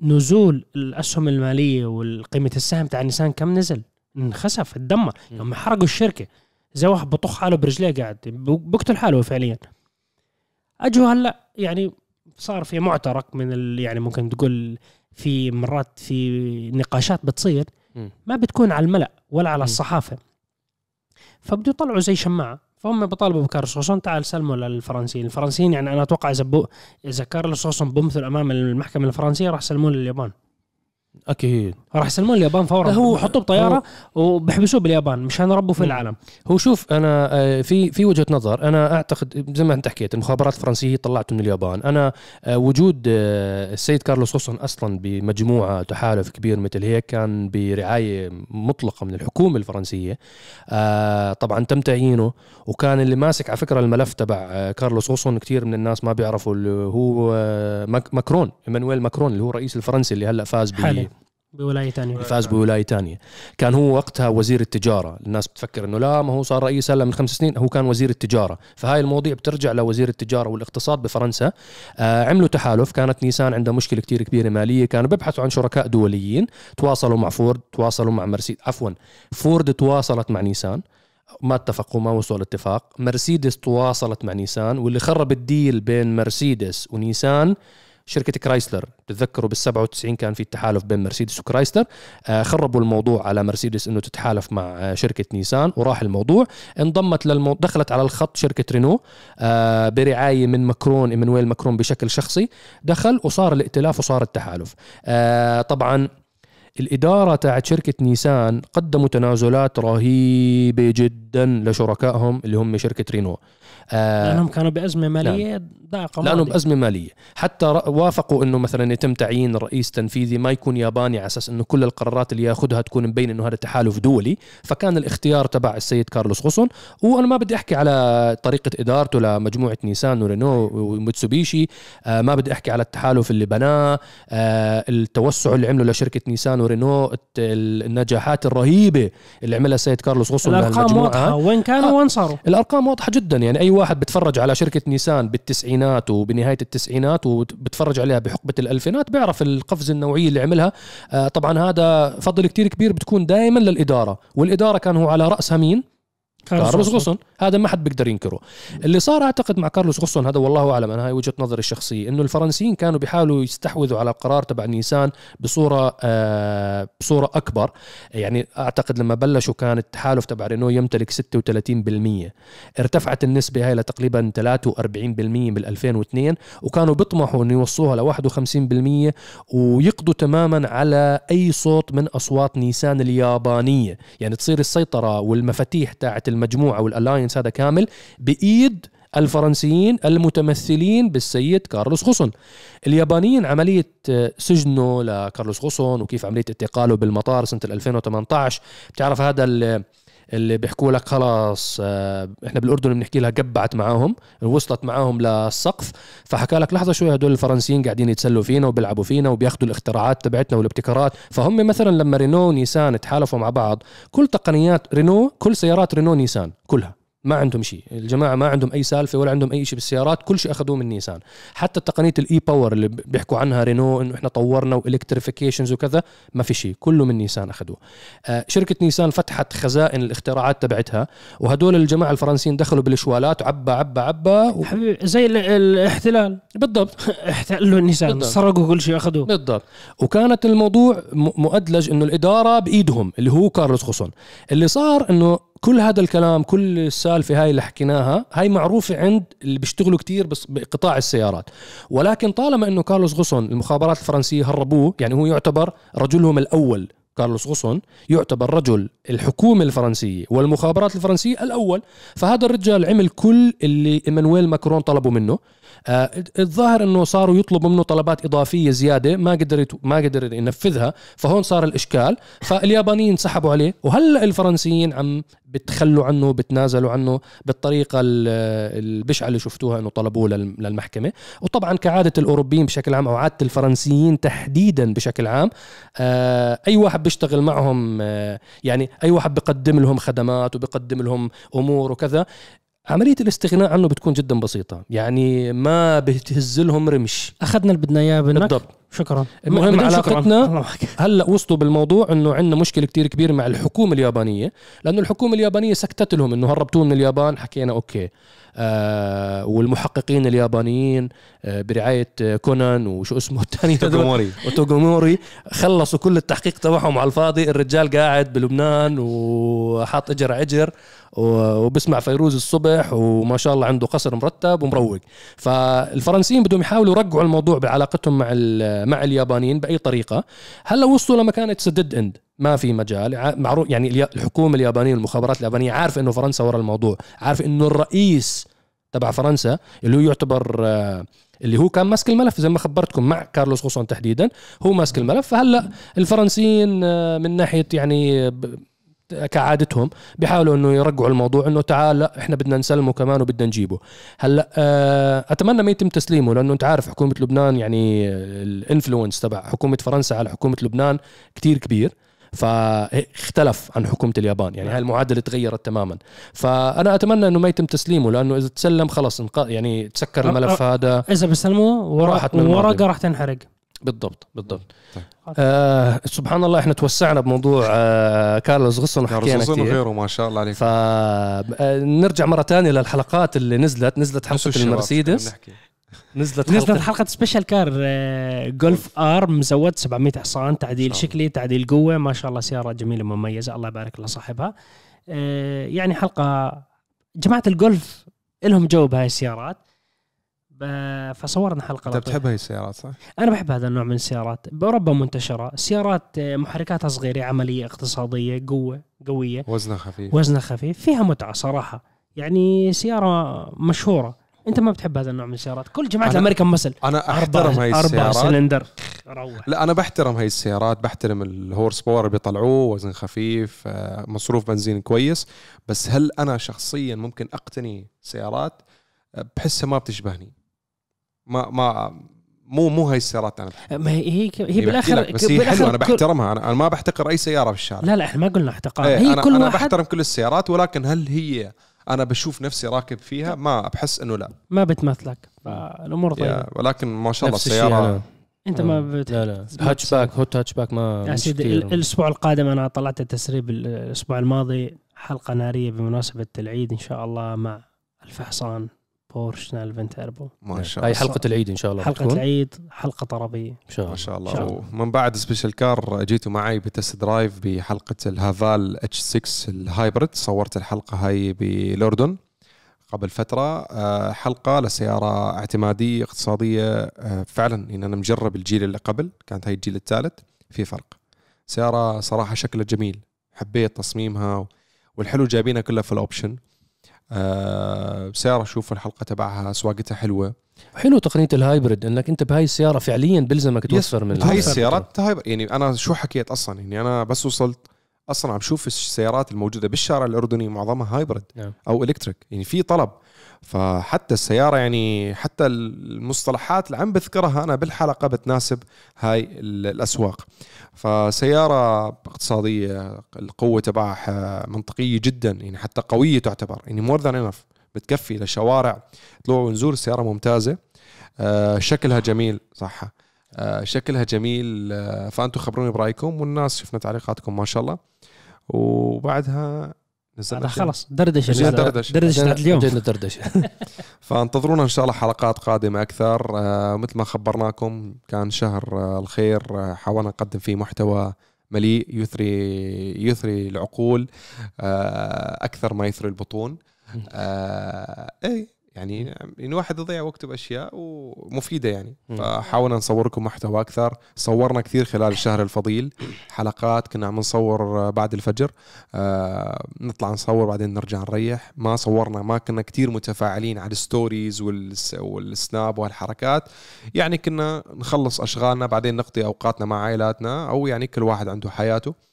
Speaker 3: ونزول الأسهم المالية والقيمة السهم تاع نيسان كم نزل؟ انخسف اتدمر
Speaker 1: م.
Speaker 3: لما حرقوا الشركة زي واحد بطخ حاله برجليه قاعد بقتل حاله فعليا أجوا هلأ يعني صار في معترك من ال يعني ممكن تقول في مرات في نقاشات بتصير. ما بتكون على الملأ ولا على. الصحافة فبدو يطلعوا زي شماعة فهم بيطالبوا بكارلوس غوسون تعال سلموا للفرنسيين الفرنسيين يعني أنا أتوقع إذا بو إذا كارلوس غوسون بمثل أمام المحكمة الفرنسية راح يسلموه لليابان
Speaker 1: أكيد.
Speaker 3: راح يسلموه لليابان فورا.
Speaker 1: هو-
Speaker 3: بحطوه بطيارة وبحبسوه باليابان مشان يربوا في. العالم.
Speaker 1: هو شوف أنا آه، في في وجهة نظر. أنا أعتقد زي ما أنت حكيت المخابرات الفرنسيه طلعته من اليابان. أنا آه، وجود آه، السيد كارلوس غوسون أصلا بمجموعة تحالف كبير مثل هيك كان برعاية مطلقة من الحكومة الفرنسية. طبعا تم تعيينه وكان اللي ماسك على فكرة الملف تبع كارلوس غوسون كثير من الناس ما بيعرفوا اللي هو ماك- ماكرون إيمانويل ماكرون اللي هو الرئيس الفرنسي اللي هلأ فاز ب
Speaker 3: حالي. بولاية ثانية
Speaker 1: فاز بولاية تانية. كان هو وقتها وزير التجارة. الناس بتفكر إنه لا ما هو صار رئيس هلا من خمس سنين هو كان وزير التجارة. فهاي المواضيع بترجع لوزير التجارة والاقتصاد بفرنسا. آه عملوا تحالف. كانت نيسان عندها مشكلة كتير كبيرة مالية. كانوا بيبحثوا عن شركاء دوليين. تواصلوا مع فورد تواصلوا مع مرسيدس. عفوا فورد تواصلت مع نيسان. ما اتفقوا ما وصلوا لاتفاق. مرسيدس تواصلت مع نيسان واللي خرب ال deal بين مرسيدس ونيسان شركة كرايسلر. تتذكروا بال 97 كان في تحالف بين مرسيدس وكرايسلر. آه خربوا الموضوع على مرسيدس إنه تتحالف مع آه شركة نيسان وراح الموضوع. انضمت للمو... دخلت على الخط شركة رينو آه برعاية من ماكرون إيمانويل ماكرون بشكل شخصي. دخل وصار الائتلاف وصار التحالف. طبعا الإدارة تاعت شركة نيسان قدموا تنازلات رهيبة جدا. لشركائهم اللي هم شركة رينو. آه
Speaker 3: لأنهم كانوا بأزمة مالية ضائقه
Speaker 1: لأنه
Speaker 3: ماضي.
Speaker 1: بأزمة مالية. حتى وافقوا إنه مثلا يتم تعيين رئيس تنفيذي ما يكون ياباني على أساس إنه كل القرارات اللي يأخذها تكون مبين إنه هذا تحالف دولي. فكان الاختيار تبع السيد كارلوس غوسون. وأنا ما بدي أحكي على طريقة إدارته لمجموعة نيسان ورينو وميتسوبيشي. آه ما بدي أحكي على التحالف اللي بناه. آه التوسع اللي عمله لشركة نيسان ورينو النجاحات الرهيبة اللي عملها السيد كارلوس غوسون
Speaker 3: الأرقام واضحه وين كانوا
Speaker 1: آه.
Speaker 3: وين صاروا؟
Speaker 1: الأرقام واضحة جدا. يعني أي واحد بتفرج على شركة نيسان بالتسعينات وبنهاية التسعينات وبتفرج عليها بحقبة الألفينات بيعرف القفزه النوعية اللي عملها. آه طبعا هذا فضل كتير كبير بتكون دائما للإدارة والإدارة كان هو على راسها مين
Speaker 3: كارلوس. غوسون
Speaker 1: هذا ما حد بيقدر ينكره. اللي صار أعتقد مع كارلوس غوسون هذا والله أعلم أنا هاي وجهة نظري الشخصية إنه الفرنسيين كانوا بيحاولوا يستحوذوا على القرار تبع نيسان بصورة آه بصورة أكبر. يعني أعتقد لما بلشوا كان التحالف تبع رينو يمتلك 36% ارتفعت النسبة هاي لتقريبا 43% بال 2002 وكانوا بيطمحوا إنه يوصلوها ل 51% ويقضوا تماما على أي صوت من أصوات نيسان اليابانية. يعني تصير السيطرة والمفاتيح تاعت المجموعة وال alliance هذا كامل بإيد الفرنسيين المتمثلين بالسيد كارلوس غوسون اليابانيين عملية آه، سجنه لكارلوس غوسون وكيف عملية اعتقاله بالمطار سنة 2018 بتعرف هذا اللي بيحكوا لك خلاص آه، إحنا بالأردن بنحكي لها قبعت معاهم وصلت معاهم للسقف فحكى لك لحظة شوي هدول الفرنسيين قاعدين يتسلوا فينا وبيلعبوا فينا وبياخذوا الاختراعات تبعتنا والابتكارات. فهم مثلا لما رينو ونيسان تحالفوا مع بعض كل تقنيات رينو كل سيارات رينو نيسان كلها. ما عندهم شيء. الجماعة ما عندهم أي سالفة ولا عندهم أي شيء بالسيارات. كل شيء أخذوه من نيسان. حتى تقنيه ال e-Power اللي بيحكوا عنها رينو إنه إحنا طورنا و electrifications وكذا ما في شيء. كله من نيسان أخذوه. آه شركة نيسان فتحت خزائن الاختراعات تبعتها وهدول الجماعة الفرنسيين دخلوا بالشوالات وعبى عبى عبى. و...
Speaker 3: زي ال- الاحتلال.
Speaker 1: بالضبط.
Speaker 3: احتلوا
Speaker 1: بالضبط.
Speaker 3: سرقوا كل شيء أخذوه.
Speaker 1: بالضبط. وكانت الموضوع م- مؤدلج إنه الإدارة بإيدهم اللي هو كارلوس خوسون. اللي صار إنه كل هذا الكلام كل السالفة هاي اللي حكيناها هاي معروفة عند اللي بيشتغلوا كتير بقطاع السيارات. ولكن طالما إنه كارلوس غوسون المخابرات الفرنسية هربوه يعني هو يعتبر رجلهم الأول كارلوس غوسون يعتبر رجل الحكومة الفرنسية والمخابرات الفرنسية الأول. فهذا الرجال عمل كل اللي إيمانويل ماكرون طلبوا منه. الظاهر إنه صاروا يطلبوا منه طلبات إضافية زيادة ما قدر ما قدر ينفذها فهون صار الإشكال. فاليابانيين سحبوا عليه وهلأ الفرنسيين عم بتخلوا عنه بتنازلوا عنه بالطريقة ال- البشعة اللي شفتوها إنه طلبوه لل- للمحكمة. وطبعا كعادة الأوروبيين بشكل عام أو عادة الفرنسيين تحديدا بشكل عام آه أي واحد بيشتغل معهم آه يعني أي واحد بيقدم لهم خدمات وبيقدم لهم أمور وكذا عملية الاستغناء عنه بتكون جدا بسيطة. يعني ما بتهز لهم رمش.
Speaker 3: أخذنا اللي بدنا منك
Speaker 1: بالضبط.
Speaker 3: شكرا.
Speaker 1: المهم
Speaker 3: الله معك.
Speaker 1: هلا وصلوا بالموضوع إنه عندنا مشكلة كتير كبيرة مع الحكومة اليابانية لأنه الحكومة اليابانية سكتت لهم إنه هربتوه من اليابان حكينا أوكي. آه والمحققين اليابانيين آه برعاية آه، كونان وشو اسمه الثاني؟ توغو
Speaker 2: موري.
Speaker 1: وتوغو موري خلصوا كل التحقيق تبعهم على الفاضي. الرجال قاعد بلبنان وحاط إجر على إجر وبسمع فيروز الصبح وما شاء الله عنده قصر مرتب ومروق. فالفرنسيين بدهم يحاولوا يرجعوا الموضوع بعلاقتهم مع ال- مع اليابانيين بأي طريقة. هلا وصلوا لمكان it's dead end ما في مجال. معروف يعني الحكومة اليابانية والمخابرات اليابانية عارفه إنه فرنسا ورا الموضوع. عارفه إنه الرئيس تبع فرنسا اللي هو يعتبر آه، اللي هو كان ماسك الملف زي ما خبرتكم مع كارلوس غوسون تحديدا هو ماسك الملف. فهلا الفرنسيين آه، من ناحية يعني كعادتهم بيحاولوا إنه يرجعوا الموضوع إنه تعال لا إحنا بدنا نسلمه كمان وبدنا نجيبه. هلأ آه، أتمنى ما يتم تسليمه لأنه أنت عارف حكومة لبنان يعني الإنفلونس تبع حكومة فرنسا على حكومة لبنان كتير كبير فاختلف عن حكومة اليابان يعني هاي المعادلة تغيرت تماما. فأنا أتمنى إنه ما يتم تسليمه لأنه إذا تسلم خلص يعني تسكر الملف هذا إذا الماضي.
Speaker 3: ورقه راح تنحرق.
Speaker 1: بالضبط بالضبط.
Speaker 2: طيب.
Speaker 1: آه سبحان الله إحنا توسعنا بموضوع آه كارلوس غصن وحكينا
Speaker 2: كارلوس
Speaker 1: كثير.
Speaker 2: وغيره ما شاء الله عليك
Speaker 1: فنرجع مرة ثانية للحلقات اللي نزلت نزلت
Speaker 2: حلقة
Speaker 1: المرسيدس. نزلت
Speaker 3: نزلت
Speaker 1: حلقه
Speaker 3: حلقة special car آه، Golf R مزود 700 حصان تعديل. شكلي تعديل قوة ما شاء الله سيارة جميلة مميزة الله يبارك لصاحبها آه، يعني حلقة جماعة الجولف لهم جو بهاي السيارات. فصورنا
Speaker 2: حلقة
Speaker 3: أنت.
Speaker 2: بتحب هاي السيارات صح؟
Speaker 3: أنا بحب هذا النوع من السيارات. بأوروبا منتشرة. سيارات آه، محركاتها صغيرة عملية اقتصادية قوة قوية.
Speaker 2: وزنها خفيف.
Speaker 3: وزنها خفيف. فيها متعة صراحة. يعني سيارة مشهورة. أنت ما بتحب هذا النوع من السيارات. كل جماعة
Speaker 2: ال
Speaker 3: American muscle
Speaker 2: أنا أحترم هاي
Speaker 3: أربع
Speaker 2: السيارات.
Speaker 3: سلندر روح.
Speaker 2: لا أنا بحترم هاي السيارات. بحترم ال horse power اللي بيطلعوه. وزن خفيف آه، مصروف بنزين كويس. بس هل أنا شخصيا ممكن أقتني سيارات؟ آه، بحسها ما بتشبهني. ما ما مو مو هاي السيارات أنا. بحبها.
Speaker 3: ما هي هي, هي
Speaker 2: هي بالآخر بس هي حلوة
Speaker 3: أنا
Speaker 2: بحترمها. أنا, أنا ما بحتقر أي سيارة في الشارع.
Speaker 3: لا لا إحنا ما قلنا احتقار.
Speaker 2: إيه،
Speaker 3: هي
Speaker 2: أنا
Speaker 3: كل
Speaker 2: أنا
Speaker 3: واحد
Speaker 2: بحترم كل السيارات ولكن هل هي أنا بشوف نفسي راكب فيها؟ ما بحس إنه لا.
Speaker 3: ما بتمثلك. فالأمور
Speaker 2: طيبة. ولكن ما شاء الله السيارة
Speaker 1: أنا.
Speaker 3: أنت ما بت...
Speaker 1: لا لا.
Speaker 3: ما
Speaker 1: hatchback hot hatchback ما
Speaker 3: يا سيدي الأسبوع القادم أنا طلعت التسريب ال- الأسبوع الماضي حلقة نارية بمناسبة العيد إن شاء الله مع الألف حصان. بورش nine eleven turbo
Speaker 2: ما شاء
Speaker 1: هاي
Speaker 2: الله.
Speaker 1: حلقة العيد إن شاء الله
Speaker 3: حلقة
Speaker 1: بتكون.
Speaker 3: العيد حلقة طربية.
Speaker 1: إن شاء الله.
Speaker 2: ما شاء
Speaker 3: شاء
Speaker 2: الله. ومن بعد special car جيتوا معي ب test drive بحلقة الهافال H6 ال hybrid. صورت الحلقة هاي بالاردن قبل فترة. آه، حلقة لسيارة اعتمادية اقتصادية. آه، فعلا إن أنا مجرب الجيل اللي قبل كانت هاي الجيل الثالث في فرق. سيارة صراحة شكلها جميل. حبيت تصميمها والحلو جايبينها كلها في ال option آه، سيارة شوف الحلقة تبعها سواقتها حلوة
Speaker 1: حلو تقنية ال hybrid إنك أنت بهاي السيارة فعليا بلزمك توفر من
Speaker 2: هاي. السيارات هاي يعني أنا شو حكيت أصلا يعني أنا بس وصلت أصلا عم شوف السيارات الموجودة بالشارع الأردني معظمها hybrid
Speaker 1: نعم.
Speaker 2: أو electric يعني في طلب فحتى السيارة يعني حتى المصطلحات اللي عم بذكرها أنا بالحلقة بتناسب هاي ال- الأسواق. فسيارة اقتصادية القوة تبعها منطقية جدا يعني حتى قوية تعتبر يعني more than enough بتكفي لشوارع طلوع ونزول السياره ممتازة. آه شكلها جميل صح. آه شكلها جميل آه فأنتم خبروني برأيكم والناس شفنا تعليقاتكم ما شاء الله. وبعدها نزلنا.
Speaker 3: خلص دردشة
Speaker 2: جينا. دردشة.
Speaker 3: تاعت اليوم
Speaker 1: جينا دردشة.
Speaker 2: فانتظرونا إن شاء الله حلقات قادمة أكثر. آه مثل ما خبرناكم كان شهر الخير. آه حاولنا نقدم فيه محتوى مليء يثري يثري العقول آه أكثر ما يثري البطون. اي يعني يعني الواحد يضيع وقته بأشياء ومفيدة يعني. فحاولنا نصور لكم محتوى أكثر. صورنا كثير خلال الشهر الفضيل. حلقات كنا عم نصور بعد الفجر. آه نطلع نصور بعدين نرجع نريح. ما صورنا ما كنا كتير متفاعلين على ال stories والس والسناب وهالحركات. يعني كنا نخلص أشغالنا بعدين نقضي أوقاتنا مع عائلاتنا أو يعني كل واحد عنده حياته.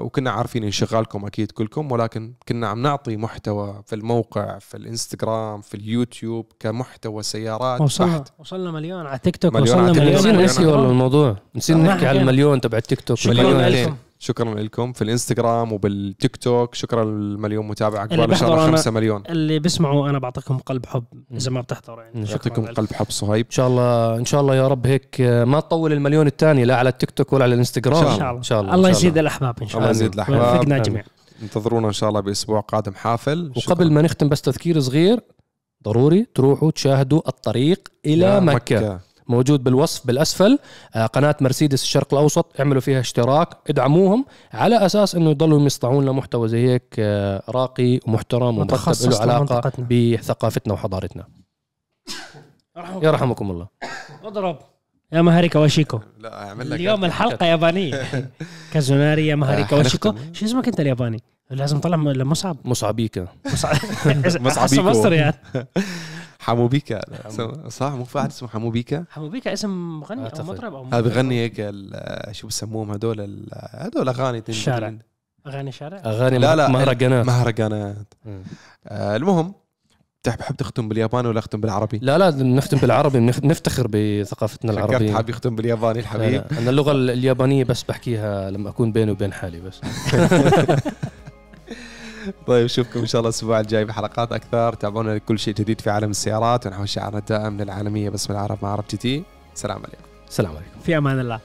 Speaker 2: وكنا عارفين انشغالكم أكيد كلكم ولكن كنا عم نعطي محتوى في الموقع في الإنستغرام في اليوتيوب كمحتوى سيارات
Speaker 3: وصلنا
Speaker 2: بحت
Speaker 3: وصلنا مليون على تيك توك
Speaker 2: مليون
Speaker 3: وصلنا. مليون
Speaker 1: نسينا نسي. والله الموضوع نسينا نحكي على. المليون تبع التيك توك
Speaker 2: مليون
Speaker 3: لكم.
Speaker 2: شكرا لكم في الإنستغرام وبالتيك توك. شكرا للمليون متابع
Speaker 3: اللي
Speaker 2: اقبال ان شاء الله
Speaker 3: أنا-
Speaker 2: 5 مليون.
Speaker 3: اللي بيسمعوا أنا بعطيكم قلب حب إذا ما بتحضروا يعني. لكم.
Speaker 2: قلب حب صهيب.
Speaker 1: إن شاء الله إن شاء الله يا رب هيك ما تطول المليون الثاني لا على التيك توك ولا على الإنستغرام.
Speaker 2: إن شاء
Speaker 3: إن شاء الله
Speaker 1: إن شاء الله
Speaker 3: الله. يزيد الأحباب إن شاء
Speaker 2: الله
Speaker 3: الله.
Speaker 2: يزيد الأحباب.
Speaker 3: ويوفقنا. جميعا.
Speaker 2: انتظرونا إن شاء الله بأسبوع قادم حافل.
Speaker 1: وقبل ما نختم بس تذكير صغير ضروري تروحوا تشاهدوا الطريق إلى
Speaker 2: يا
Speaker 1: مكة. موجود بالوصف بالأسفل. آه، قناة مرسيدس الشرق الأوسط اعملوا فيها اشتراك ادعموهم على أساس إنه يضلوا يصنعون لنا محتوى زي هيك آه، راقي ومحترم ومرتب
Speaker 3: متخصص
Speaker 1: له
Speaker 3: علاقة.
Speaker 1: بثقافتنا وحضارتنا. يرحمكم. الله.
Speaker 3: اضرب. يا مهاري كواشيكو.
Speaker 2: لا أعمل لك
Speaker 3: اليوم الحلقة يابانية. كازوناري يا مهاري
Speaker 2: آه،
Speaker 3: كواشيكو.
Speaker 2: حنختم.
Speaker 3: شو اسمك انت الياباني؟ لازم طلع م- لمصعب
Speaker 1: مصعبيكا.
Speaker 3: مصعب.
Speaker 2: مصعبيكو.
Speaker 3: مصر يعني.
Speaker 2: حمو بيكا صح مو في واحد اسمه حمو بيكا
Speaker 3: حمو بيكا اسم مغني
Speaker 1: أو.
Speaker 3: مطرب أو
Speaker 2: هذا بغني هيك شو بسموهم هدول هدول أغاني
Speaker 3: الشارع. أغاني شارع؟
Speaker 1: أغاني
Speaker 2: لا، لا،
Speaker 1: مهرجانات.
Speaker 2: مهرجانات.
Speaker 1: مم.
Speaker 2: آه المهم تحب تختم بالياباني ولا أختم بالعربي؟
Speaker 1: لا لا نختم بالعربي. نفتخر بثقافتنا العربية.
Speaker 2: حاب يختم بالياباني الحبيب.
Speaker 1: أنا اللغة اليابانية بس بحكيها لما أكون بيني وبين حالي بس.
Speaker 2: طيب نشوفكم إن شاء الله الأسبوع الجاي بحلقات أكثر. تابعونا لكل شيء جديد في عالم السيارات. ونحو شعارنا الدائم للعالميه باسم العرب مع عرب جي تي. سلام عليكم.
Speaker 1: السلام عليكم.
Speaker 3: في أمان الله.